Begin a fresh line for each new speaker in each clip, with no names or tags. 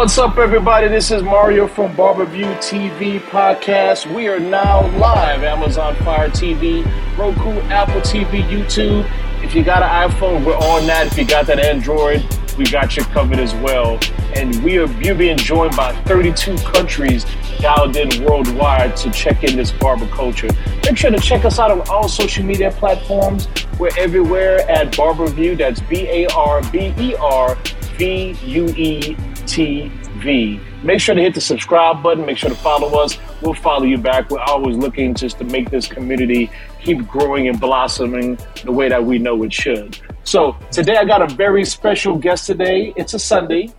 What's up, everybody? This is Mario from BarberVue TV Podcast. We are now live Amazon Fire TV, Roku, Apple TV, YouTube. If you got an iPhone, we're on that. If you got that Android, we got you covered as well. And we are you're being joined by 32 countries dialed in worldwide to check in this barber culture. Make sure to check us out on all social media platforms. We're everywhere at BarberVue. That's B A R B E R V U E T V. Make sure to hit the subscribe button. Make sure to follow us. We'll follow you back. We're always looking just to make this community keep growing and blossoming the way that we know it should. So today I got a very special guest today. It's a Sunday.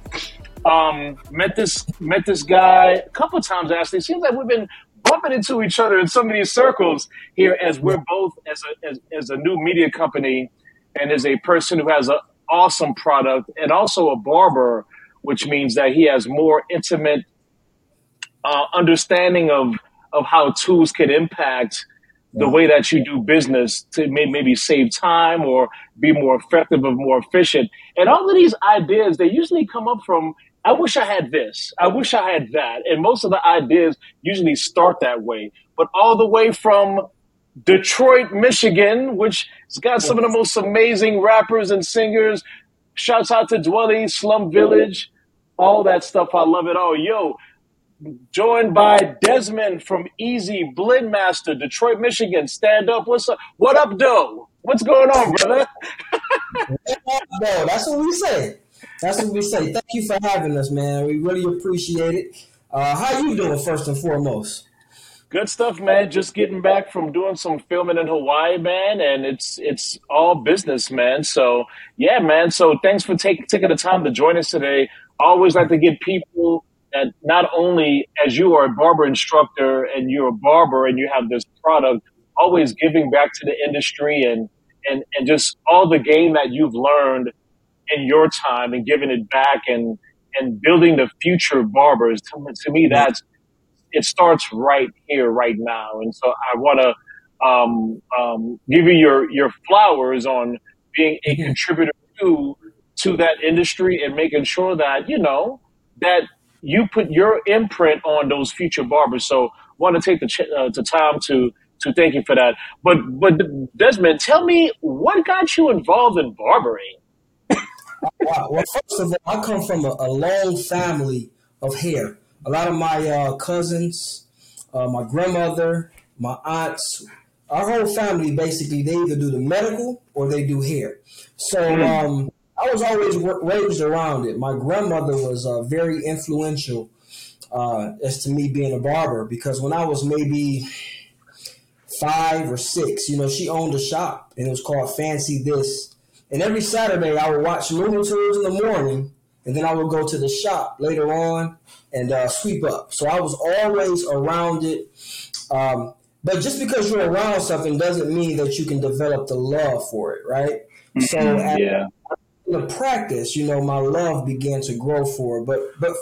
Um, met this met this guy a couple times actually. It seems like we've been bumping into each other in so many circles here as we're both as a as, as a new media company and as a person who has an awesome product and also a barber, which means that he has more intimate uh, understanding of of how tools can impact the way that you do business to may, maybe save time or be more effective or more efficient. And all of these ideas, they usually come up from, I wish I had this. I wish I had that. And most of the ideas usually start that way. But all the way from Detroit, Michigan, which has got some of the most amazing rappers and singers. Shouts out to Dwele, Slum Village, all that stuff. I love it all. Yo, joined by Desmond from Easy Blendmaster, Detroit, Michigan. Stand up. What's up? What up, Doe? What's going on, brother?
that's what we say. That's what we say. Thank you for having us, man. We really appreciate it. Uh, how you doing, first and foremost?
Good stuff, man. Just getting back from doing some filming in Hawaii, man, and it's it's all business, man. So yeah, man. So thanks for taking taking the time to join us today. always like to give people that not only as you are a barber instructor and you're a barber and you have this product, always giving back to the industry and and and just all the game that you've learned in your time and giving it back and and building the future barbers. To, to me, that's it starts right here, right now. And so I want to um, um, give you your your flowers on being a contributor to to that industry and making sure that you know that you put your imprint on those future barbers. So want to take the ch- uh, the time to to thank you for that. But but Desmond, tell me what got you involved in barbering?
wow. Well, first of all, I come from a, a long family of hair. A lot of my uh, cousins, uh, my grandmother, my aunts, our whole family basically they either do the medical or they do hair. So mm. um, I was always raised around it. My grandmother was uh, very influential uh, as to me being a barber because when I was maybe five or six, you know, she owned a shop and it was called Fancy This. And every Saturday I would watch Looney Tunes in the morning and then I would go to the shop later on and uh, sweep up. So I was always around it. Um, but just because you're around something doesn't mean that you can develop the love for it, right? Mm-hmm. So yeah. in the practice, you know, my love began to grow for it. But but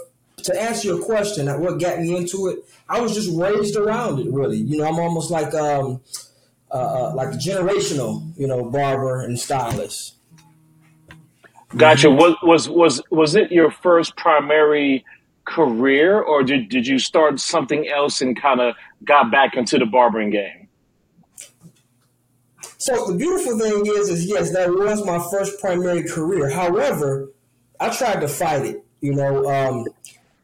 to answer your question, what got me into it, I was just raised around it. Really, you know, I'm almost like um, uh, uh like a generational, you know, barber and stylist.
Gotcha. Mm-hmm. Was was was was it your first primary career, or did did you start something else and kind of got back into the barbering game?
So the beautiful thing is, is yes, that was my first primary career. However, I tried to fight it. You know, um,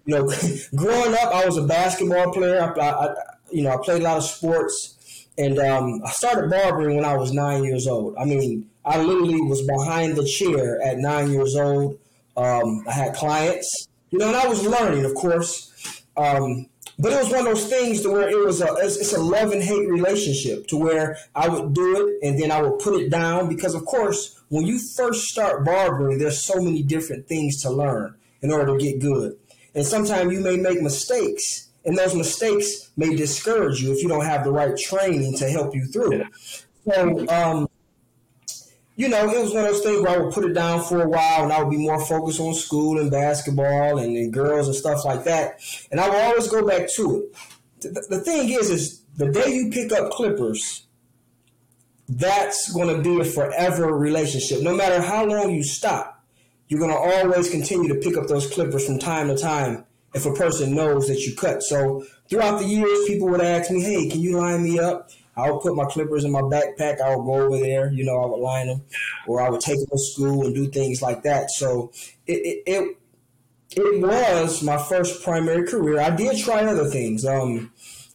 you know, growing up, I was a basketball player. I, I, you know, I played a lot of sports, and um, I started barbering when I was nine years old. I mean, I literally was behind the chair at nine years old. Um, I had clients, you know, and I was learning, of course. Um, but it was one of those things to where it was a it's, it's a love and hate relationship to where I would do it and then I would put it down because of course when you first start barbering there's so many different things to learn in order to get good and sometimes you may make mistakes and those mistakes may discourage you if you don't have the right training to help you through. So um, you know, it was one of those things where I would put it down for a while and I would be more focused on school and basketball and, and girls and stuff like that. And I would always go back to it. The, the thing is, is the day you pick up clippers, that's going to be a forever relationship. No matter how long you stop, you're gonna always continue to pick up those clippers from time to time if a person knows that you cut. So throughout the years, people would ask me, "Hey, can you line me up?" I would put my clippers in my backpack. I would go over there, you know, I would line them, or I would take them to school and do things like that. So it it, it, it was my first primary career. I did try other things. Um,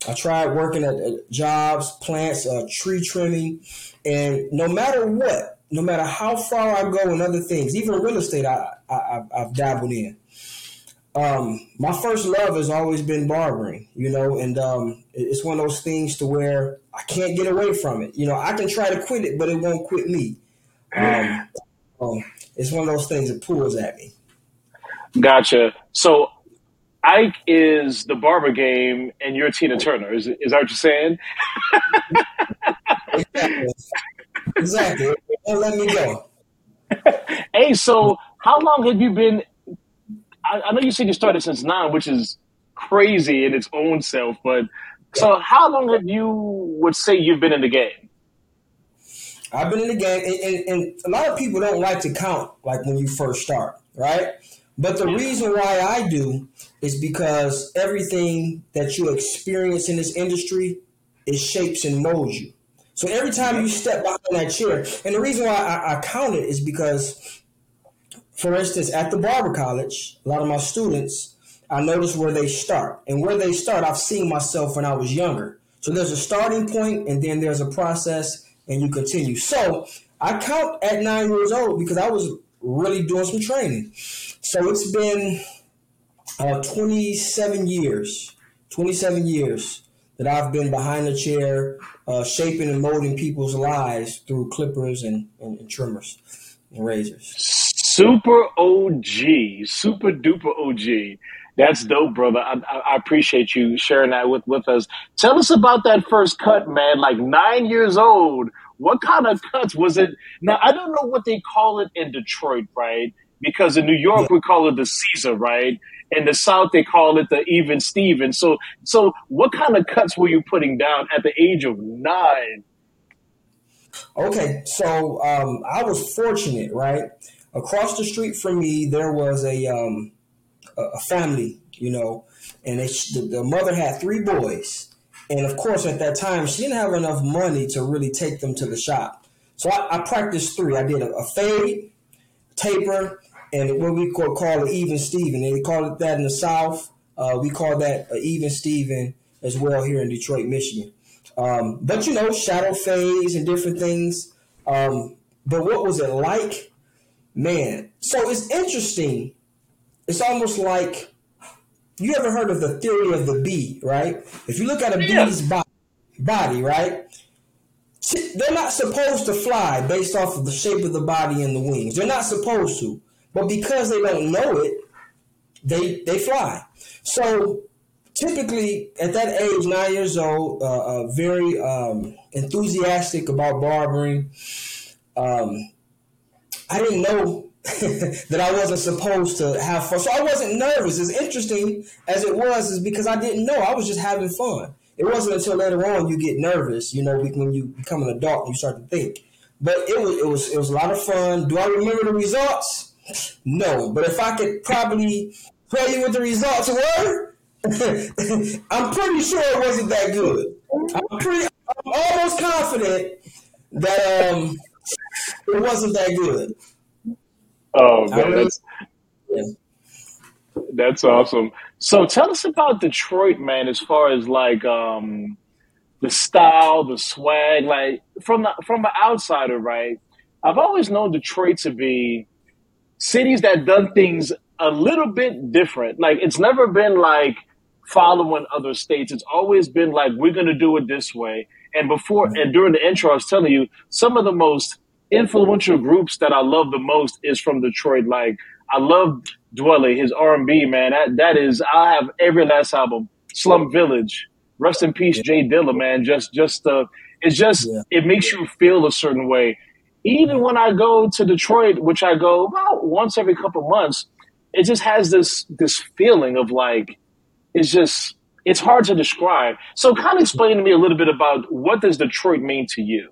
I tried working at, jobs, plants, uh, tree trimming, and no matter what, no matter how far I go in other things, even real estate, I, I I've dabbled in um, my first love has always been barbering, you know, and um, it's one of those things to where I can't get away from it. You know, I can try to quit it, but it won't quit me. Um, um, it's one of those things that pulls at me.
Gotcha. So Ike is the barber game, and you're Tina Turner. Is is that what you're saying?
exactly. exactly. Let me go.
hey, so how long have you been I, I know you said you started since nine, which is crazy in its own self. But so, how long have you would say you've been in the game?
I've been in the game, and, and, and, a lot of people don't like to count like when you first start, right? But the reason why I do is because everything that you experience in this industry it shapes and molds you. So every time you step behind that chair, and the reason why I, I count it is because for instance, at the barber college, a lot of my students, I notice where they start. And where they start, I've seen myself when I was younger. So there's a starting point and then there's a process and you continue. So I count at nine years old because I was really doing some training. So it's been uh, 27 years, 27 years that I've been behind the chair, uh, shaping and molding people's lives through clippers and, and, and trimmers and razors.
Super OG, super duper OG. That's dope, brother. I, I, appreciate you sharing that with, with us. Tell us about that first cut, man. Like nine years old. What kind of cuts was it? Now, I don't know what they call it in Detroit, right? Because in New York, yeah. we call it the Caesar, right? In the South, they call it the even Steven. So, so what kind of cuts were you putting down at the age of nine?
Okay, so um, I was fortunate, right? Across the street from me there was a um, a family, you know, and the, the mother had three boys, and of course at that time she didn't have enough money to really take them to the shop. So I, I practiced three. I did a, a fade, taper, and what we call, call an even Steven. They call it that in the South. Uh, we call that an even Steven as well here in Detroit, Michigan. Um, but you know, shadow fades and different things. Um, but what was it like Man, so it's interesting. It's almost like you ever heard of the theory of the bee, right? If you look at a bee's body, body, right? They're not supposed to fly based off of the shape of the body and the wings. They're not supposed to. But because they don't know it, they they fly. So typically at that age, nine years old, uh, uh, very um, enthusiastic about barbering. Um, I didn't know that I wasn't supposed to have fun. So I wasn't nervous. As interesting as it was, is because I didn't know. I was just having fun. It wasn't until later on you get nervous, you know, when you become an adult and you start to think. But it was it was it was a lot of fun. Do I remember the results? No. But if I could probably tell you what the results were, I'm pretty sure it wasn't that good. I'm pretty I'm almost confident that um it wasn't that good.
Oh man, that's that's awesome. So tell us about Detroit, man. As far as like um, the style, the swag, like from the from the outsider, right? I've always known Detroit to be cities that done things a little bit different. Like it's never been like following other states. It's always been like we're gonna do it this way. And before and during the intro, I was telling you some of the most influential groups that I love the most is from Detroit. Like I love Dwele, his R and B man. That that is I have every last album. Slum Village, rest in peace, J Dilla, man. Just just uh, it's just yeah. it makes you feel a certain way. Even when I go to Detroit, which I go about once every couple months, it just has this this feeling of like it's just it's hard to describe. So, kind of explain to me a little bit about what does Detroit mean to you?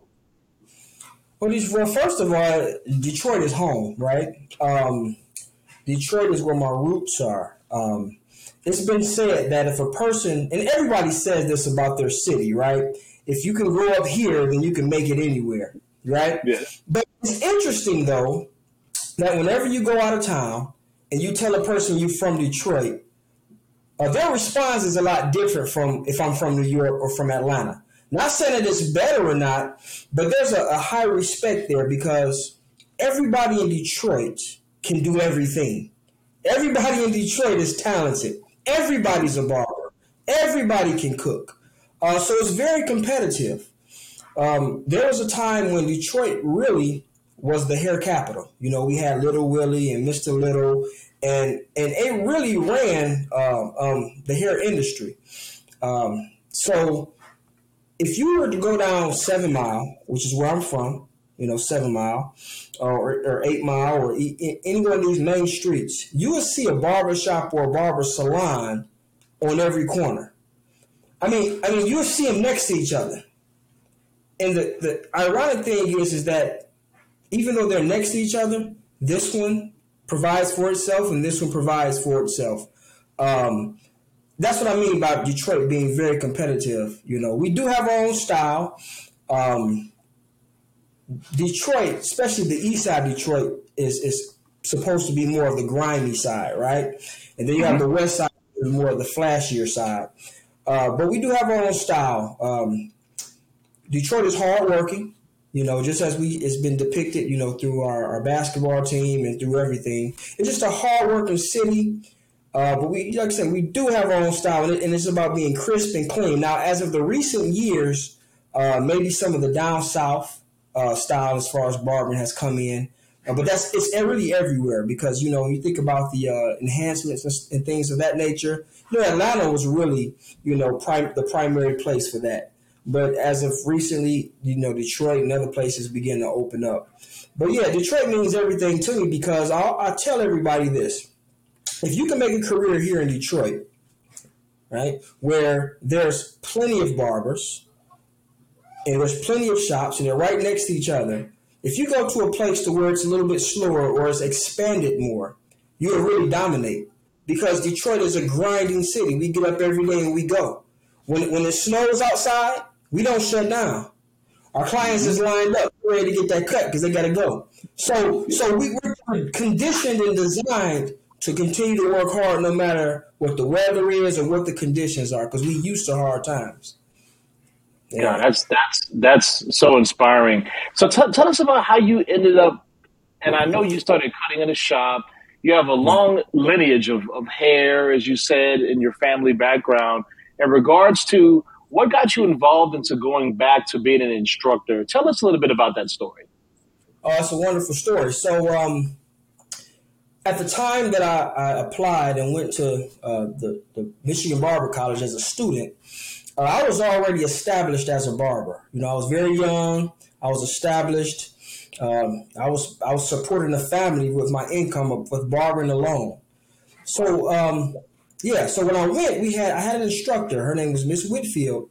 Well, well, first of all, Detroit is home, right? Um, Detroit is where my roots are. Um, it's been said that if a person, and everybody says this about their city, right? If you can grow up here, then you can make it anywhere, right?
Yeah.
But it's interesting though that whenever you go out of town and you tell a person you're from Detroit, uh, their response is a lot different from if I'm from New York or from Atlanta. Not saying that it's better or not, but there's a, a high respect there because everybody in Detroit can do everything. Everybody in Detroit is talented. Everybody's a barber. Everybody can cook. Uh, so it's very competitive. Um, there was a time when Detroit really was the hair capital. You know, we had Little Willie and Mr. Little, and and it really ran um, um, the hair industry. Um, so if you were to go down Seven Mile, which is where I'm from, you know, Seven Mile or, or Eight Mile or any one of these main streets, you will see a barber shop or a barber salon on every corner. I mean, I mean, you'll see them next to each other. And the, the ironic thing is, is that even though they're next to each other, this one provides for itself and this one provides for itself. Um, that's what I mean about Detroit being very competitive. You know, we do have our own style. Um, Detroit, especially the east side of Detroit, is is supposed to be more of the grimy side, right? And then you mm-hmm. have the west side, is more of the flashier side. Uh, but we do have our own style. Um, Detroit is hardworking, you know, just as we it's been depicted, you know, through our, our basketball team and through everything. It's just a hardworking city. Uh, but we, like I said, we do have our own style, and, it, and, it's about being crisp and clean. Now, as of the recent years, uh, maybe some of the down south uh, style as far as barbering has come in, uh, but that's it's really everywhere because you know when you think about the uh, enhancements and, and, things of that nature. You know, Atlanta was really you know prim- the primary place for that. But as of recently, you know, Detroit and other places begin to open up. But yeah, Detroit means everything to me because I'll, I'll tell everybody this if you can make a career here in Detroit, right, where there's plenty of barbers and there's plenty of shops and they're right next to each other, if you go to a place to where it's a little bit slower or it's expanded more, you'll really dominate because Detroit is a grinding city. We get up every day and we go. When when it snows outside, we don't shut down. Our clients is lined up, ready to get that cut because they got to go. So so we, we're conditioned and designed to continue to work hard no matter what the weather is or what the conditions are because we used to hard times.
Yeah. that's that's that's so inspiring. So t- tell us about how you ended up, and I know you started cutting in a shop. You have a long lineage of, of hair, as you said, in your family background. In regards to what got you involved into going back to being an instructor, tell us a little bit about that story.
Oh, it's a wonderful story. So, um, at the time that I, I applied and went to uh, the, the, Michigan Barber College as a student, uh, I was already established as a barber. You know, I was very young. I was established. Um, I was I was supporting a family with my income of, with barbering alone. So um, yeah, so when I went, we had I had an instructor. Her name was Miss Whitfield,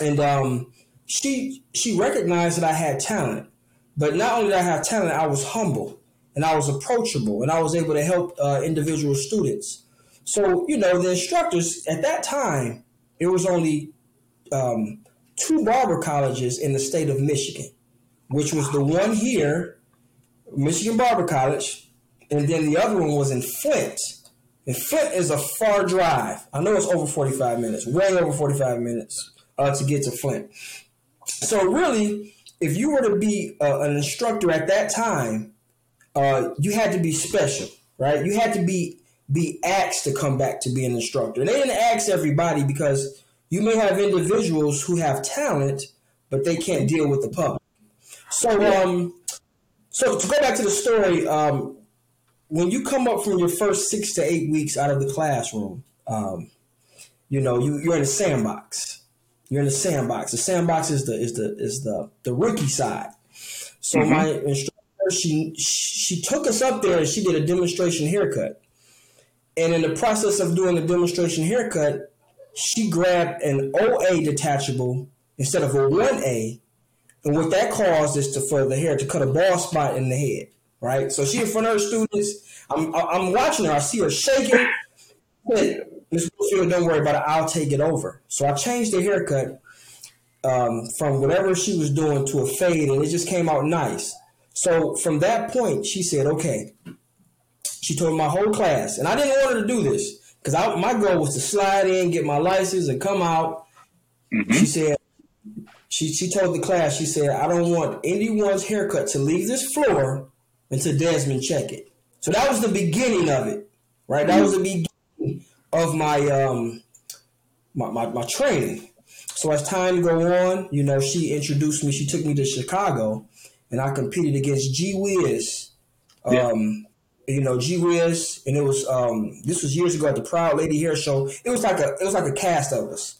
and um, she she recognized that I had talent. But not only did I have talent, I was humble and I was approachable and I was able to help uh, individual students. So, you know, the instructors at that time, it was only um, two barber colleges in the state of Michigan, which was the one here, Michigan Barber College, and then the other one was in Flint. And Flint is a far drive. I know it's over 45 minutes, way over 45 minutes uh, to get to Flint. So, really, if you were to be uh, an instructor at that time, uh, you had to be special, right? You had to be be asked to come back to be an instructor. And They didn't ask everybody because you may have individuals who have talent, but they can't deal with the public. So, um, so to go back to the story, um, when you come up from your first six to eight weeks out of the classroom, um, you know you, you're in a sandbox. You're in a sandbox. The sandbox is the is the is the the rookie side. So mm-hmm. my instructor she she took us up there and she did a demonstration haircut. And in the process of doing the demonstration haircut, she grabbed an OA detachable instead of a 1A. And what that caused is to for the hair to cut a bald spot in the head. right? So she in front of her students. I'm I'm watching her. I see her shaking. But miss Whitfield, don't worry about it. I'll take it over. So I changed the haircut um, from whatever she was doing to a fade, and it just came out nice. So from that point, she said, "Okay." She told my whole class, and I didn't want her to do this because my goal was to slide in, get my license, and come out. Mm-hmm. She said, she she told the class, she said, I don't want anyone's haircut to leave this floor until Desmond check it. So that was the beginning of it, right? That was the beginning of my um my, my, my training. So as time go on, you know, she introduced me. She took me to Chicago, and I competed against G Wiz. Um, yeah. You know, G Wiz, and it was um, this was years ago at the Proud Lady Hair Show. It was like a it was like a cast of us.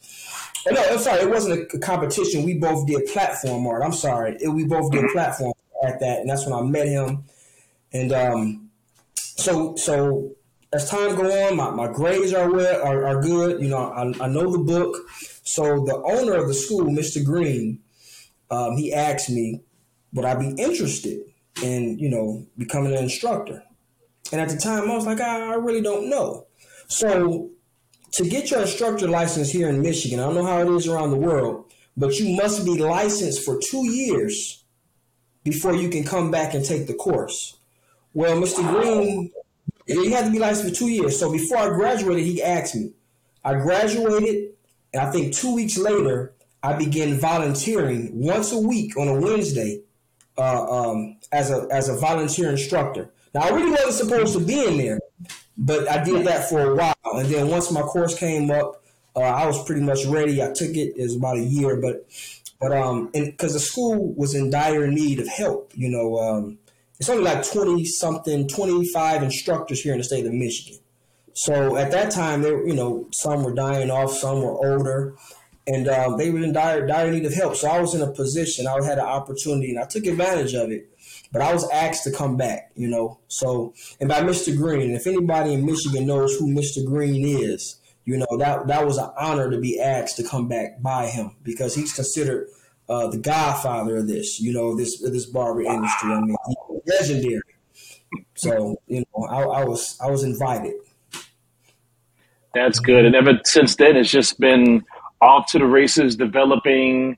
Oh, no, I'm sorry. It wasn't a competition. We both did platform art. I'm sorry. It, we both did mm-hmm. platform at that, and that's when I met him. And um, so so as time go on, my, my grades are well are, are good. You know, I, I know the book. So the owner of the school, Mr. Green, um, he asked me, would I be interested in you know becoming an instructor? And at the time, I was like, I, I really don't know. So to get your instructor license here in Michigan, I don't know how it is around the world, but you must be licensed for two years before you can come back and take the course. Well, Mr. Green, you had to be licensed for two years. So before I graduated, he asked me. I graduated, and I think two weeks later, I began volunteering once a week on a Wednesday uh, um, as a as a volunteer instructor. Now I really wasn't supposed to be in there, but I did that for a while, and then once my course came up, uh, I was pretty much ready. I took it. It was about a year, but but um, because the school was in dire need of help, you know, um, it's only like twenty something, twenty five instructors here in the state of Michigan. So at that time, there you know, some were dying off, some were older, and um, they were in dire dire need of help. So I was in a position, I had an opportunity, and I took advantage of it. But I was asked to come back, you know. So, and by Mr. Green, if anybody in Michigan knows who Mr. Green is, you know that that was an honor to be asked to come back by him because he's considered uh, the godfather of this, you know, this this barber industry. I mean, legendary. So, you know, I, I was I was invited.
That's good, and ever since then, it's just been off to the races, developing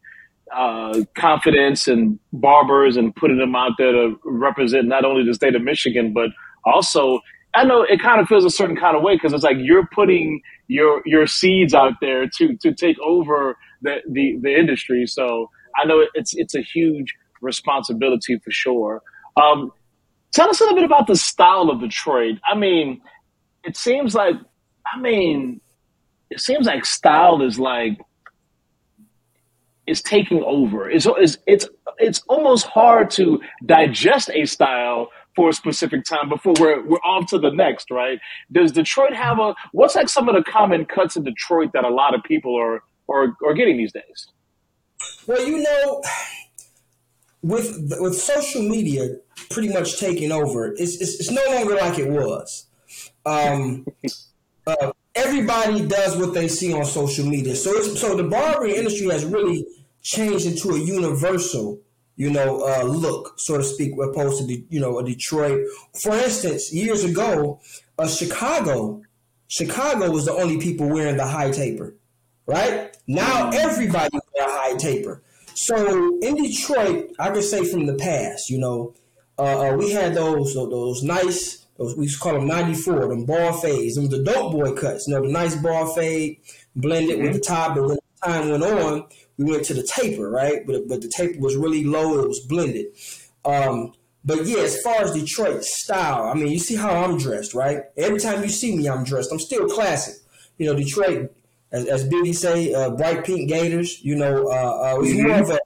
uh, confidence and barbers and putting them out there to represent not only the state of Michigan, but also I know it kind of feels a certain kind of way because it's like you're putting your your seeds out there to to take over the, the, the industry. So I know it's it's a huge responsibility for sure. Um, tell us a little bit about the style of the trade. I mean, it seems like I mean, it seems like style is like is taking over. It's, it's, it's, it's almost hard to digest a style for a specific time before we're, we're on to the next, right? Does Detroit have a, what's like some of the common cuts in Detroit that a lot of people are, are, are getting these days?
Well, you know, with with social media pretty much taking over, it's it's, it's no longer like it was. Um, uh, everybody does what they see on social media. So so the barbering industry has really changed into a universal, you know, uh, look, so to speak, opposed to the, you know a Detroit. For instance, years ago, uh, Chicago, Chicago was the only people wearing the high taper, right? Now everybody wear high taper. So in Detroit, I can say from the past, you know, uh, uh we had those those nice those, we used to call them 94, them ball fades. Them the dope boy cuts. You know, the nice ball fade blended mm-hmm. with the top. But when time went on, we went to the taper, right? But, but the taper was really low. It was blended. Um, but yeah, as far as Detroit style, I mean, you see how I'm dressed, right? Every time you see me, I'm dressed. I'm still classic. You know, Detroit, as, as Biggie say, uh, bright pink Gators. You know, uh, uh, it's mm-hmm. more of a,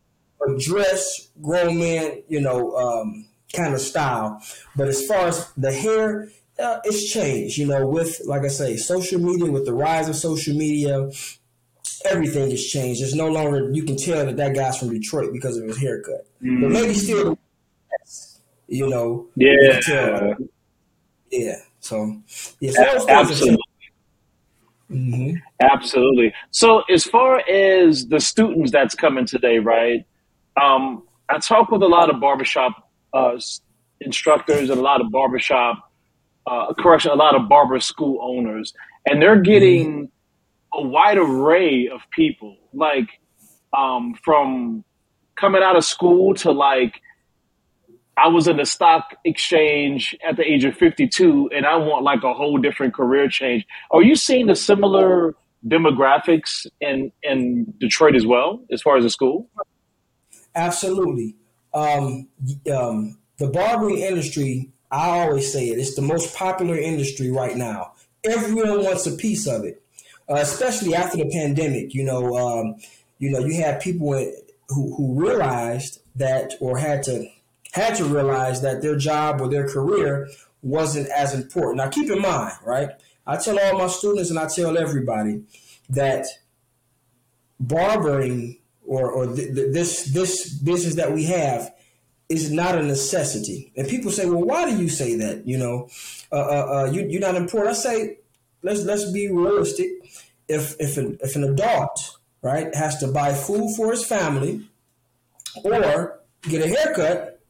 a dress, grown man. You know, um, kind of style. But as far as the hair, uh, it's changed. You know, with like I say, social media, with the rise of social media, everything has changed. There's no longer you can tell that that guy's from Detroit because of his haircut, mm. but maybe still, you know,
yeah,
yeah. So
yeah, so absolutely. Mm-hmm. Absolutely. So, as far as the students that's coming today, right? Um, I talk with a lot of barbershop uh, instructors and a lot of barbershop, uh, correction, a lot of barber school owners, and they're getting a wide array of people, like um, from coming out of school to like I was in the stock exchange at the age of 52 and I want like a whole different career change. Are you seeing the similar demographics in, in Detroit as well, as far as the school?
Absolutely. Um, um, the barbering industry, I always say it, it's the most popular industry right now. Everyone wants a piece of it, uh, especially after the pandemic. You know, um, you know, you had people who, who realized that or had to had to realize that their job or their career wasn't as important. Now, keep in mind, right? I tell all my students and I tell everybody that barbering or, or th- th- this this business that we have is not a necessity. And people say, "Well, why do you say that?" You know, uh, uh, uh, you, you're not important. I say, let's let's be realistic. If if an, if an adult right has to buy food for his family or get a haircut,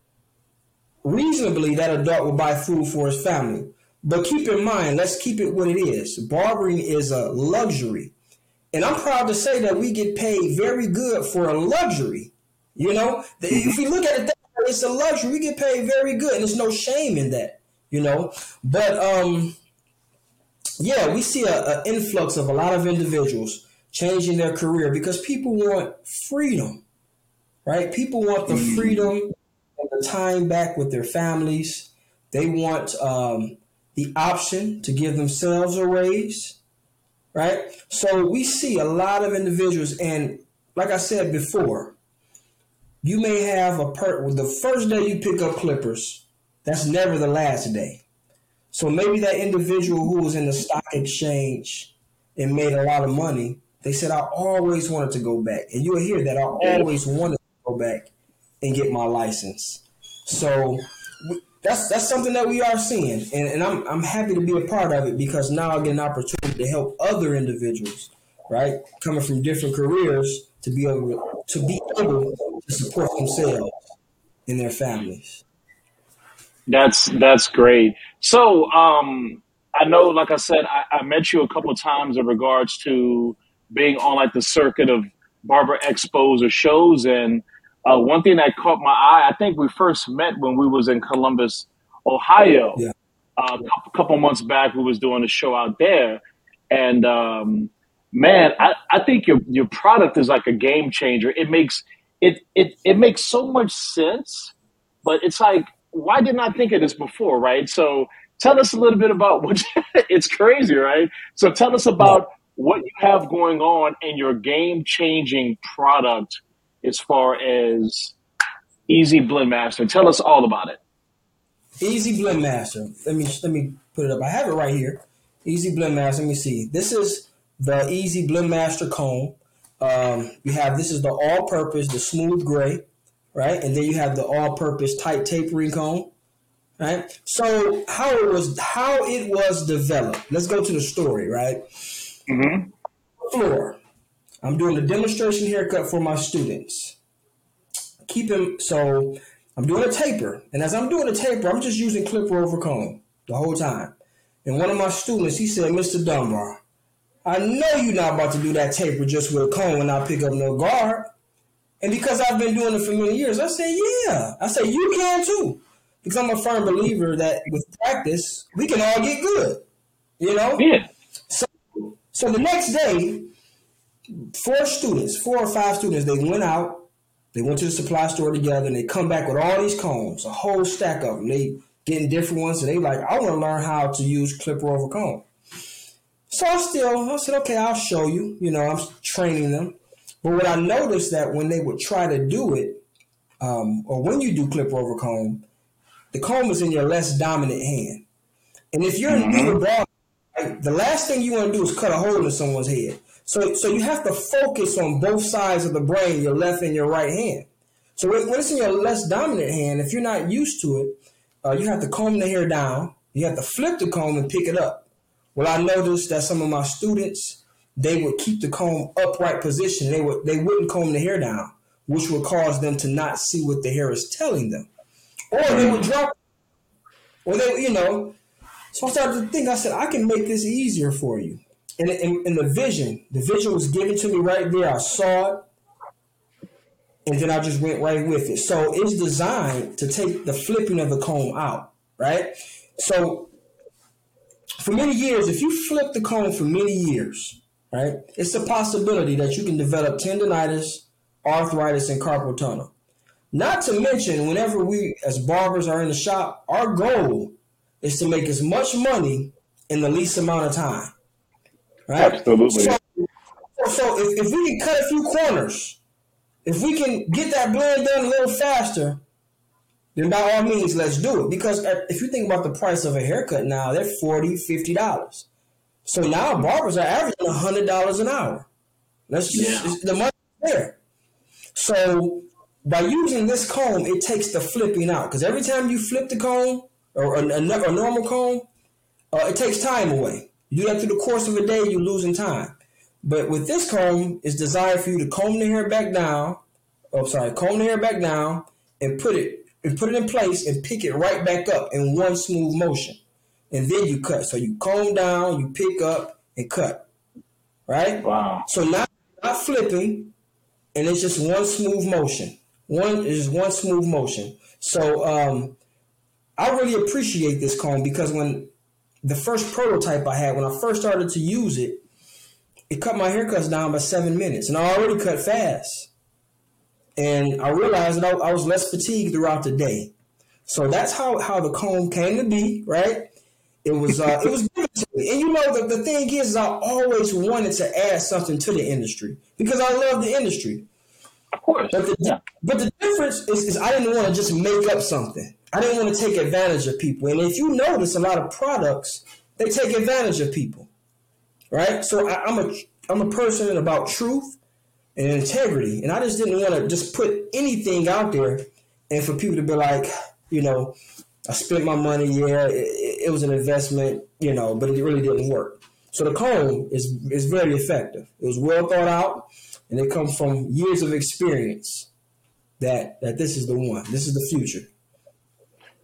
reasonably that adult will buy food for his family. But keep in mind, let's keep it what it is. Barbering is a luxury. And I'm proud to say that we get paid very good for a luxury. You know, if you look at it, it's a luxury. We get paid very good, and there's no shame in that. You know, but um, yeah, we see an influx of a lot of individuals changing their career because people want freedom, right? People want the freedom and the time back with their families. They want um, the option to give themselves a raise, right? So we see a lot of individuals, and like I said before, you may have a per the first day you pick up clippers, that's never the last day. So maybe that individual who was in the stock exchange and made a lot of money, they said, I always wanted to go back. And you'll hear that I always wanted to go back and get my license. So that's that's something that we are seeing, and, and I'm I'm happy to be a part of it because now I get an opportunity to help other individuals, right, coming from different careers to be able to be able to support themselves and their families.
That's that's great. So um, I know, like I said, I, I met you a couple of times in regards to being on like the circuit of barber expos or shows, and uh, one thing that caught my eye, I think we first met when we was in Columbus, Ohio. Yeah. Uh, a couple months back, we was doing a show out there, and um, man, I, I think your your product is like a game changer. It makes it it it makes so much sense, but it's like why didn't I think of this before, right? So tell us a little bit about what it's crazy, right? So tell us about what you have going on in your game changing product as far as Easy Blend Master. Tell us all about it.
Easy Blend Master. Let me let me put it up. I have it right here. Easy Blend Master. Let me see. This is the Easy Blend Master comb. Um, you have this is the all-purpose, the smooth gray, right? And then you have the all-purpose tight tapering comb, right? So how it was how it was developed. Let's go to the story, right? Mm-hmm. Floor. I'm doing a demonstration haircut for my students. Keep him so I'm doing a taper, and as I'm doing a taper, I'm just using clipper over comb the whole time. And one of my students, he said, "Mr. Dunbar, I know you're not about to do that taper just with a comb and not pick up no guard." And because I've been doing it for many years, I said, "Yeah." I said, "You can too," because I'm a firm believer that with practice we can all get good. You know.
Yeah.
So, so the next day, four students, four or five students, they went out, they went to the supply store together, and they come back with all these combs, a whole stack of them. They getting different ones, and they like, I want to learn how to use clipper over comb. So I still, I said, okay, I'll show you. You know, I'm training them. But what I noticed that when they would try to do it, um, or when you do clipper over comb, the comb is in your less dominant hand. And if you're mm-hmm. a new right, the last thing you want to do is cut a hole in someone's head. So, so you have to focus on both sides of the brain, your left and your right hand. So when, it's in your less dominant hand, if you're not used to it, uh, you have to comb the hair down. You have to flip the comb and pick it up. Well, I noticed that some of my students they would keep the comb upright position. They would they wouldn't comb the hair down, which would cause them to not see what the hair is telling them, or they would drop or they, you know, so I started to think. I said, I can make this easier for you. And, the vision, the vision was given to me right there. I saw it, and then I just went right with it. So it's designed to take the flipping of the comb out, right? So for many years, if you flip the comb for many years, right, it's a possibility that you can develop tendonitis, arthritis, and carpal tunnel. Not to mention, whenever we as barbers are in the shop, our goal is to make as much money in the least amount of time. Right?
Absolutely.
So, so if, if we can cut a few corners, if we can get that blend done a little faster, then by all means, let's do it. Because if you think about the price of a haircut now, they're $40, $50. So now barbers are averaging $100 an hour. That's just yeah. the money there. So by using this comb, it takes the flipping out. Because every time you flip the comb, or a, a, a normal comb, uh, it takes time away. You do that through the course of a day, you're losing time. But with this comb, it's designed for you to comb the hair back down. Oh, sorry, comb the hair back down and put it and put it in place and pick it right back up in one smooth motion. And then you cut. So you comb down, you pick up and cut. Right?
Wow.
So now not flipping, and it's just one smooth motion. One is one smooth motion. So um, I really appreciate this comb because when the first prototype I had, when I first started to use it, it cut my haircuts down by seven minutes, and I already cut fast. And I realized that I, I was less fatigued throughout the day. So that's how, how the comb came to be, right? It was uh, it was given to me. And you know the, the thing is I always wanted to add something to the industry because I love the industry.
Of course.
But the, yeah. but the difference is, is I didn't want to just make up something. I didn't want to take advantage of people. And if you notice, a lot of products they take advantage of people, right? So I, I'm a I'm a person about truth and integrity, and I just didn't want to just put anything out there, and for people to be like, you know, I spent my money, yeah, it, it was an investment, you know, but it really didn't work. So the comb is is very effective. It was well thought out, and it comes from years of experience. That that this is the one. This is the future.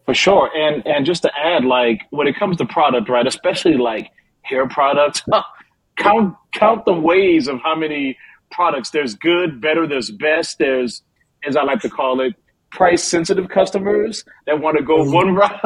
For sure. And and just to add, like when it comes to product, right, especially like hair products, count count the ways of how many products. There's good, better, there's best, there's as I like to call it, price sensitive customers that want to go mm-hmm. one route.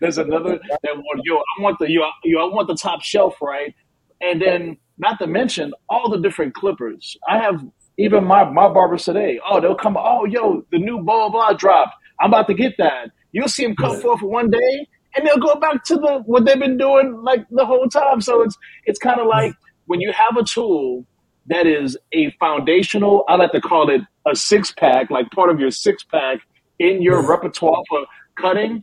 there's another that want yo, I want the yo, yo, I want the top shelf, right? And then not to mention all the different clippers. I have even my my barbers today. Oh, they'll come. Oh, yo, the new blah blah dropped. I'm about to get that. You'll see them come yeah. forth one day, and they'll go back to the what they've been doing like the whole time. So it's it's kind of like when you have a tool that is a foundational. I like to call it a six pack, like part of your six pack in your yeah. repertoire for cutting.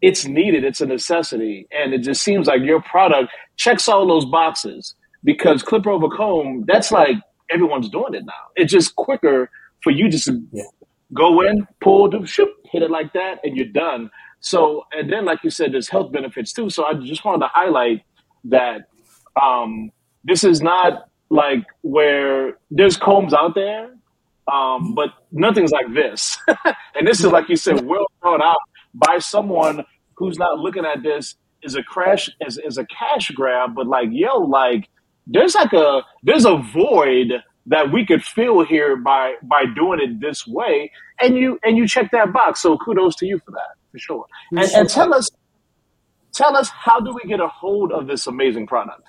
It's needed. It's a necessity, and it just seems like your product checks all those boxes because clipper over comb. That's like everyone's doing it now. It's just quicker for you just yeah. Go in, pull, the shoot, hit it like that, and you're done. So, and then, like you said, there's health benefits too. So, I just wanted to highlight that um, this is not like where there's combs out there, um, but nothing's like this. and this is, like you said, well thought out by someone who's not looking at this as a crash as, as a cash grab, but like, yo, like there's like a there's a void that we could fill here by by doing it this way. And you and you check that box. So kudos to you for that for sure. And, and tell us tell us how do we get a hold of this amazing product?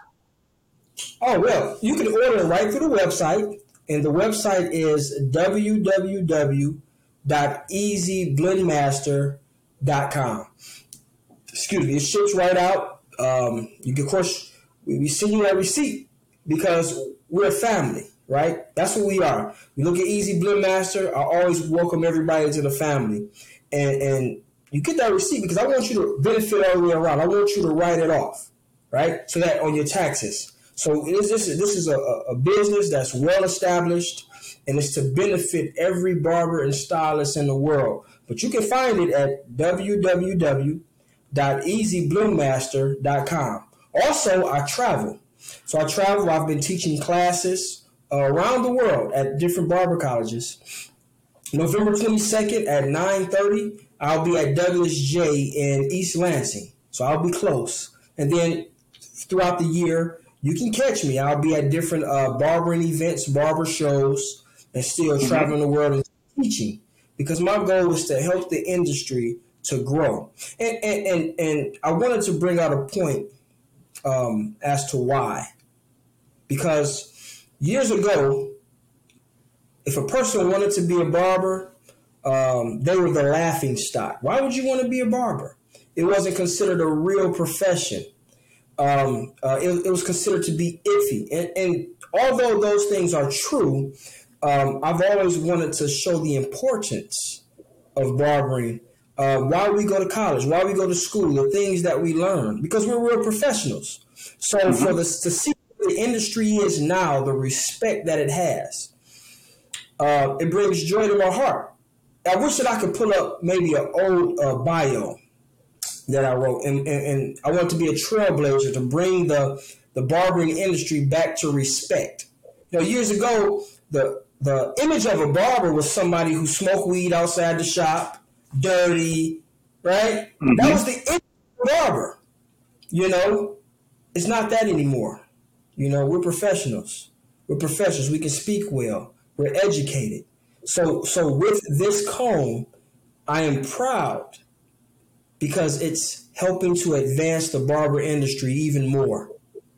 Oh well you can order it right through the website. And the website is www.easyblendmaster.com excuse me it ships right out. Um, you can of course we send you that receipt because we're a family right? That's what we are. We look at Easy Blend Master. I always welcome everybody into the family, and and you get that receipt because I want you to benefit all the way around. I want you to write it off, right? So that on your taxes. So this is this is a, a business that's well established, and it's to benefit every barber and stylist in the world. But you can find it at www.easyblendmaster.com. Also, I travel. So I travel. I've been teaching classes around the world at different barber colleges. November 22nd at 9:30 I'll be at Douglas J in East Lansing. So I'll be close. And then throughout the year, you can catch me. I'll be at different uh, barbering events, barber shows, and still mm-hmm. traveling the world and teaching. Because my goal is to help the industry to grow. And and and, and I wanted to bring out a point um, as to why. Because years ago, if a person wanted to be a barber, um, they were the laughing stock. Why would you want to be a barber? It wasn't considered a real profession. Um, uh, it, it, was considered to be iffy. And, and although those things are true, um, I've always wanted to show the importance of barbering. Uh, why we go to college, why we go to school, the things that we learn, because we're real professionals. So mm-hmm. for the to see the industry is now, the respect that it has, uh, it brings joy to my heart. I wish that I could pull up maybe an old uh, bio that I wrote, and, and, and, I want to be a trailblazer to bring the the barbering industry back to respect. You know, years ago, the the image of a barber was somebody who smoked weed outside the shop, dirty, right? Mm-hmm. That was the image of a barber. You know, it's not that anymore. You know, we're professionals. We're professionals. We can speak well. We're educated. So, so with this comb, I am proud because it's helping to advance the barber industry even more,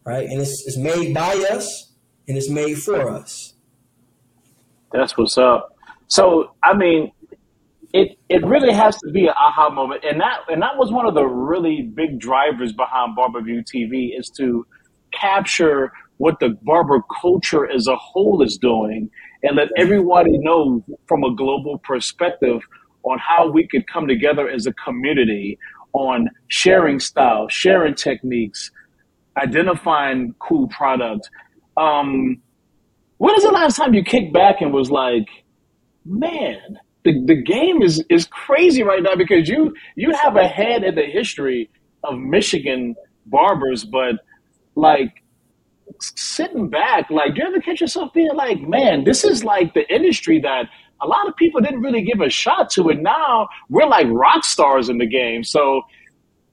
right? And it's, it's made by us and it's made for us.
That's what's up. So, I mean, it it really has to be an aha moment, and that and that was one of the really big drivers behind BarberVue TV is to capture what the barber culture as a whole is doing and let everybody know from a global perspective on how we could come together as a community on sharing style, sharing techniques, identifying cool product. Um, when is the last time you kicked back and was like, man, the, the game is, is crazy right now because you you have a head in the history of Michigan barbers, but like sitting back, like, do you ever catch yourself being like, man, this is like the industry that a lot of people didn't really give a shot to it. Now we're like rock stars in the game. So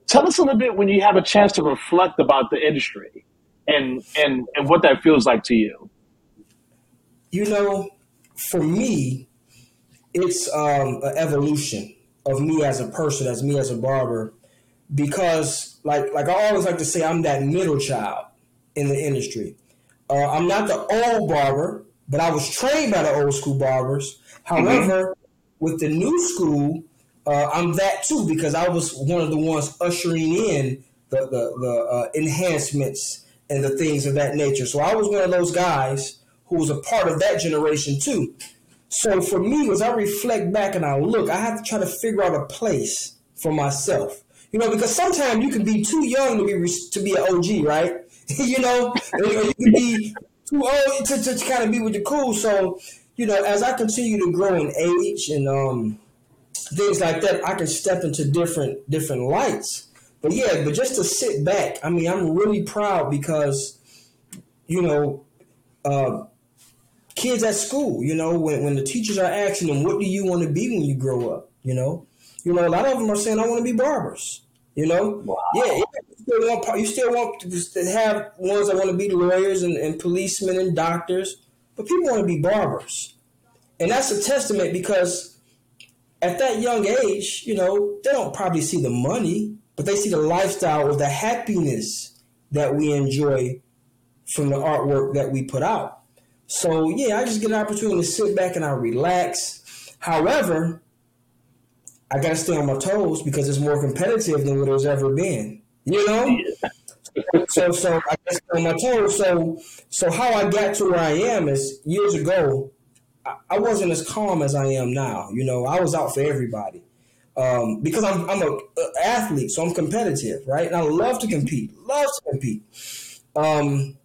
tell us a little bit when you have a chance to reflect about the industry and and and what that feels like to you.
You know, for me, it's um, an evolution of me as a person, as me as a barber, because like like I always like to say, I'm that middle child in the industry. Uh, I'm not the old barber, but I was trained by the old school barbers. However, mm-hmm. with the new school, uh, I'm that too because I was one of the ones ushering in the the, the uh, enhancements and the things of that nature. So I was one of those guys who was a part of that generation too. So for me, as I reflect back and I look, I have to try to figure out a place for myself. You know, because sometimes you can be too young to be to be an OG, right? you know, you can be too old to, to, to kind of be with the cool. So, you know, as I continue to grow in age and um, things like that, I can step into different different lights. But yeah, but just to sit back, I mean, I'm really proud because, you know, uh, kids at school, you know, when, when the teachers are asking them, what do you want to be when you grow up? You know, you know, a lot of them are saying, I want to be barbers. You know, wow. yeah, you still want you still want to have ones that want to be lawyers and, and policemen and doctors, but people want to be barbers, and that's a testament because at that young age, you know, they don't probably see the money, but they see the lifestyle or the happiness that we enjoy from the artwork that we put out. So yeah, I just get an opportunity to sit back and I relax. However, I got to stay on my toes because it's more competitive than what it's ever been. You know. so so I guess on my toes. So so how I got to where I am is years ago. I, I wasn't as calm as I am now. You know, I was out for everybody. Um, because I'm I'm a, a, athlete, so I'm competitive, right? And I love to compete, love to compete. Um,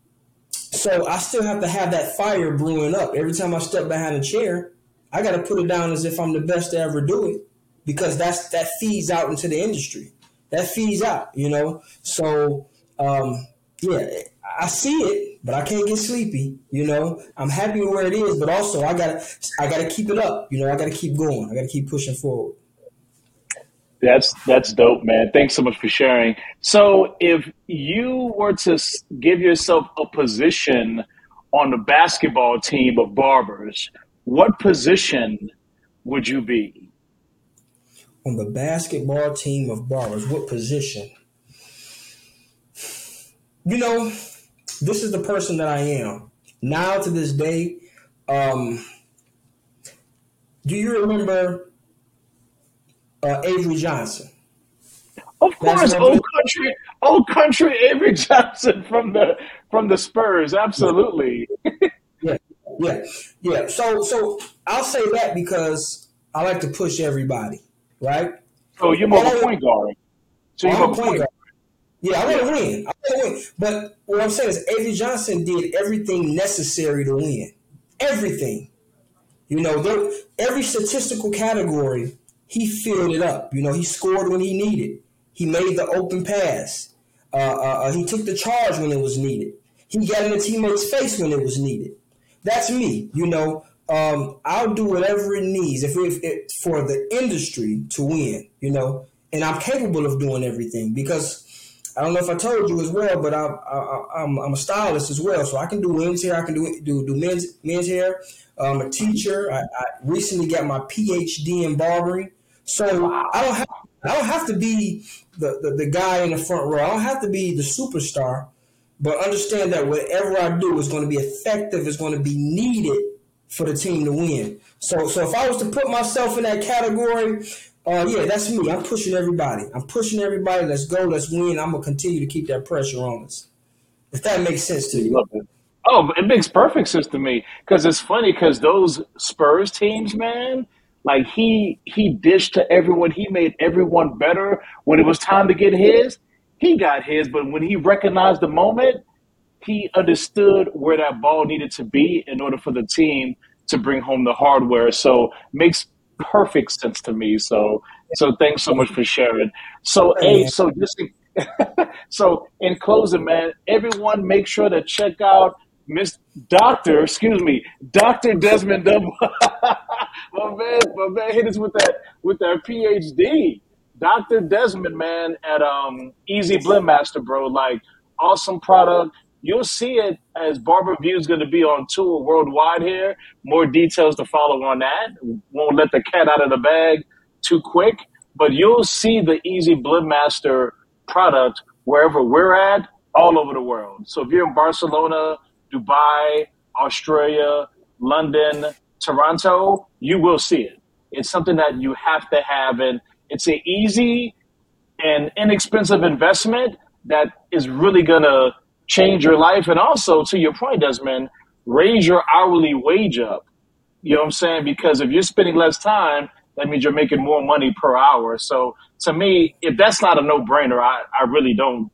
so I still have to have that fire brewing up every time I step behind a chair. I got to put it down as if I'm the best to ever do it because that's that feeds out into the industry. That feeds out, you know. So um, yeah, I see it, but I can't get sleepy. You know, I'm happy with where it is, but also I gotta I gotta keep it up. You know, I gotta keep going. I gotta keep pushing forward.
That's that's dope, man. Thanks so much for sharing. So, if you were to give yourself a position on the basketball team of barbers, what position would you be?
On the basketball team of barbers, what position? You know, this is the person that I am. Now to this day, um, do you remember uh, Avery Johnson?
Of course, old country, old country Avery Johnson from the from the Spurs. Absolutely.
yeah, yeah, yeah. So, so I'll say that because I like to push everybody, right?
So you're more of a point guard. So you're
a point guard. Yeah, I want to win. I want to win. But what I'm saying is, Avery Johnson did everything necessary to win. Everything. You know, there, every statistical category, he filled it up. You know, he scored when he needed. He made the open pass. Uh, uh, uh, he took the charge when it was needed. He got in a teammate's face when it was needed. That's me. You know, um, I'll do whatever it needs if, if, if for the industry to win. You know, and I'm capable of doing everything because I don't know if I told you as well, but I, I, am I'm a stylist as well, so I can do women's hair. I can do do, do men's men's hair. I'm a teacher. I, I recently got my PhD in barbering, so I don't have I don't have to be the, the, the guy in the front row. I don't have to be the superstar, but understand that whatever I do is going to be effective. Is going to be needed for the team to win. So so if I was to put myself in that category, uh, yeah, that's me. I'm pushing everybody. I'm pushing everybody. Let's go. Let's win. I'm gonna continue to keep that pressure on us. If that makes sense to you.
Oh, it makes perfect sense to me because it's funny because those Spurs teams, man, like he he dished to everyone. He made everyone better when it was time to get his. He got his, but when he recognized the moment, he understood where that ball needed to be in order for the team to bring home the hardware. So makes perfect sense to me. So so thanks so much for sharing. So hey, so just so in closing, man, everyone make sure to check out Miss Doctor, excuse me, Doctor Desmond Double. my man, my man hit us with that with that PhD. Doctor Desmond, man, at um EZ Blend Master, bro. Like awesome product. You'll see it as BarberVue is going to be on tour worldwide here. More details to follow on that. Won't let the cat out of the bag too quick, but you'll see the EZ Blend Master product wherever we're at, all over the world. So if you're in Barcelona, Dubai, Australia, London, Toronto, you will see it. It's something that you have to have, and it's an easy and inexpensive investment that is really going to change your life. And also, to your point, Desmond, raise your hourly wage up. You know what I'm saying? Because if you're spending less time, that means you're making more money per hour. So to me, if that's not a no brainer, I, I really don't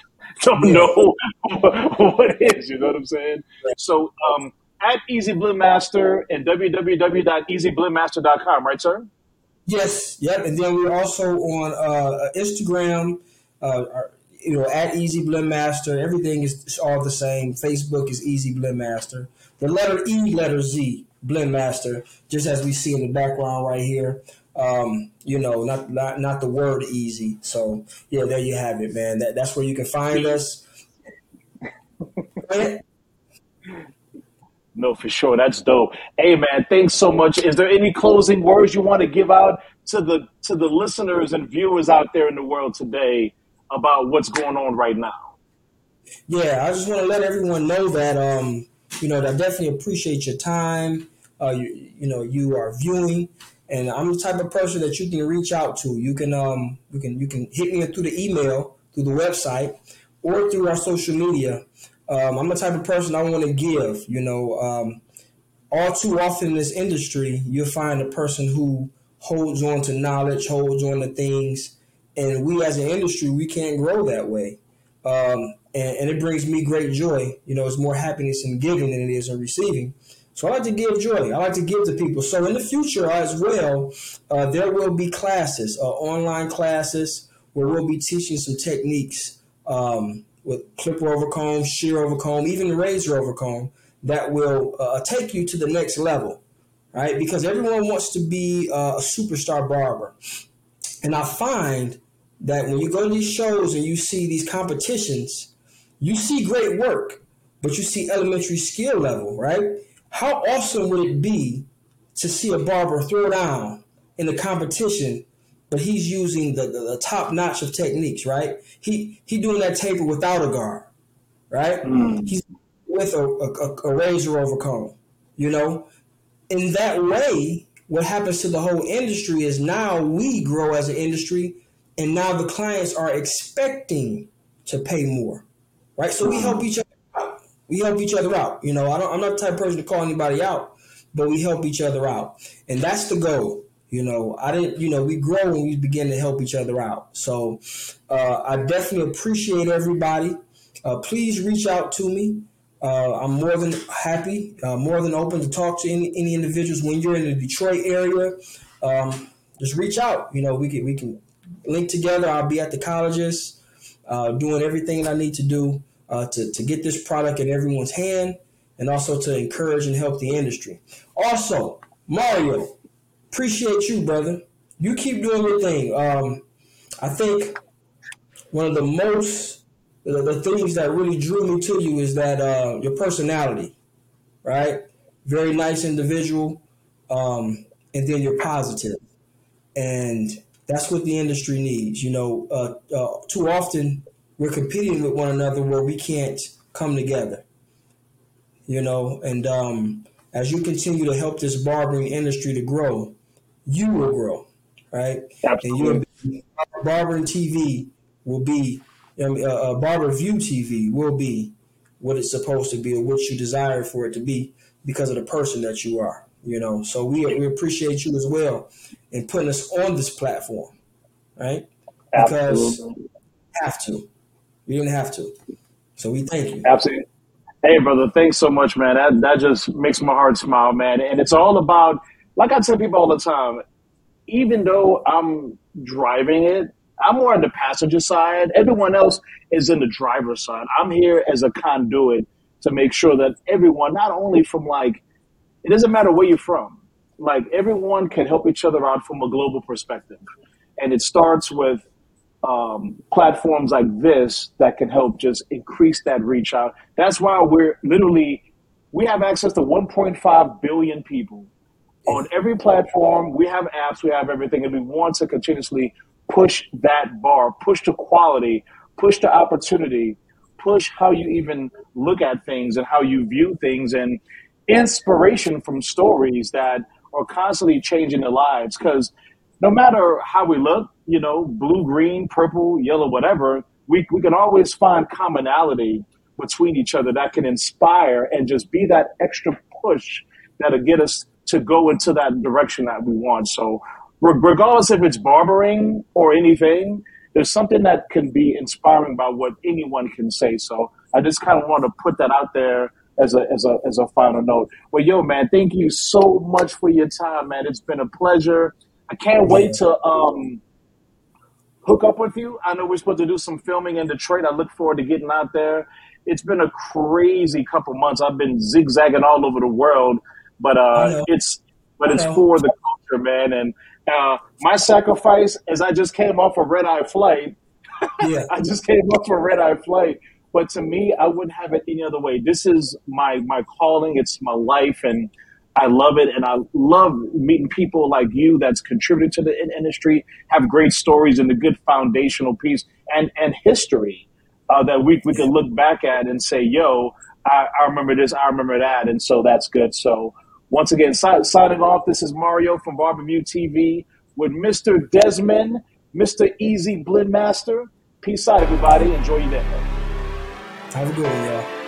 don't yeah. know what it is. You know what I'm saying? So um, at EZ Blend Master and www.easyblendmaster.com, right, sir?
Yes. Yep. And then we're also on uh, Instagram. Uh, you know, at EZ Blend Master. Everything is all the same. Facebook is EZ Blend Master. The letter E, letter Z, Blend Master, just as we see in the background right here. Um, you know, not, not not the word easy. So yeah, there you have it, man. That that's where you can find us.
no, for sure. That's dope. Hey man, thanks so much. Is there any closing words you want to give out to the to the listeners and viewers out there in the world today about what's going on right now.
Yeah, I just want to let everyone know that um, you know, I definitely appreciate your time. Uh, you, you know, you are viewing, and I'm the type of person that you can reach out to. You can um, you can you can hit me through the email, through the website, or through our social media. Um, I'm the type of person I want to give. You know, um, all too often in this industry, you'll find a person who holds on to knowledge, holds on to things and we as an industry we can't grow that way. Um, and, and, it brings me great joy. You know it's more happiness in giving than it is in receiving. So i like to give joy. I like to give to people. So in the future as well uh, there will be classes uh, online classes where we'll be teaching some techniques um, with clipper over comb shear over comb even razor over comb that will uh, take you to the next level right? Because everyone wants to be uh, a superstar barber. And I find that when you go to these shows and you see these competitions, you see great work, but you see elementary skill level, right? How awesome would it be to see a barber throw down in a competition, but he's using the, the, the top notch of techniques, right? He he doing that taper without a guard, right? Mm. He's with a, a, a razor over comb, you know. In that way, what happens to the whole industry is now we grow as an industry, and now the clients are expecting to pay more, right? So we help mm. each other out. We help each other out. You know, I don't, I'm not the type of person to call anybody out, but we help each other out, and that's the goal. You know, I didn't. You know, we grow and we begin to help each other out. So, uh, I definitely appreciate everybody. Uh, please reach out to me. Uh, I'm more than happy, uh, more than open to talk to any, any individuals when you're in the Detroit area. Um, just reach out. You know, we can we can link together. I'll be at the colleges, uh, doing everything I need to do uh, to to get this product in everyone's hand, and also to encourage and help the industry. Also, Mario, appreciate you, brother. You keep doing your thing. Um, I think one of the most the, the, things that really drew me to you is that uh, your personality, right? Very nice individual, um, and then you're positive, and that's what the industry needs. You know, uh, uh, too often we're competing with one another where we can't come together. You know, and um, as you continue to help this barbering industry to grow, you will grow, right? Absolutely. And you barbering TV will be, uh, uh, BarberVue TV will be what it's supposed to be or what you desire for it to be because of the person that you are. You know, so we we appreciate you as well in putting us on this platform, right? Because Absolutely. have to. We didn't have to. So we thank you.
Absolutely. Hey, brother, thanks so much, man. That that just makes my heart smile, man. And it's all about like I tell people all the time, even though I'm driving it, I'm more on the passenger side. Everyone else is in the driver's side. I'm here as a conduit to make sure that everyone, not only from like, it doesn't matter where you're from, like everyone can help each other out from a global perspective. And it starts with um, platforms like this that can help just increase that reach out. That's why we're literally, we have access to 1.5 billion people on every platform. We have apps, we have everything, and we want to continuously push that bar, push the quality, push the opportunity, push how you even look at things and how you view things, and inspiration from stories that are constantly changing their lives. Because no matter how we look, you know, blue, green, purple, yellow, whatever, we, we can always find commonality between each other that can inspire and just be that extra push that'll get us to go into that direction that we want. So, regardless if it's barbering or anything, there's something that can be inspiring about what anyone can say. So, I just kind of want to put that out there as a as a as a final note. Well, yo, man, thank you so much for your time, man. It's been a pleasure. I can't wait to um, hook up with you. I know we're supposed to do some filming in Detroit. I look forward to getting out there. It's been a crazy couple months. I've been zigzagging all over the world but uh, it's but it's for the culture, man. And uh, my sacrifice is I just came off a red eye flight. Yeah. I just came off a red eye flight. But to me, I wouldn't have it any other way. This is my my calling. It's my life, and I love it. And I love meeting people like you that's contributed to the industry, have great stories and a good foundational piece and and history uh, that we we can look back at and say, "Yo, I, I remember this. I remember that," and so that's good. So once again, si- signing off, this is Mario from BarberVue TV with Mr. Desmond, Mr. EZ Blend Master. Peace out, everybody. Enjoy your day.
Have a good one, y'all.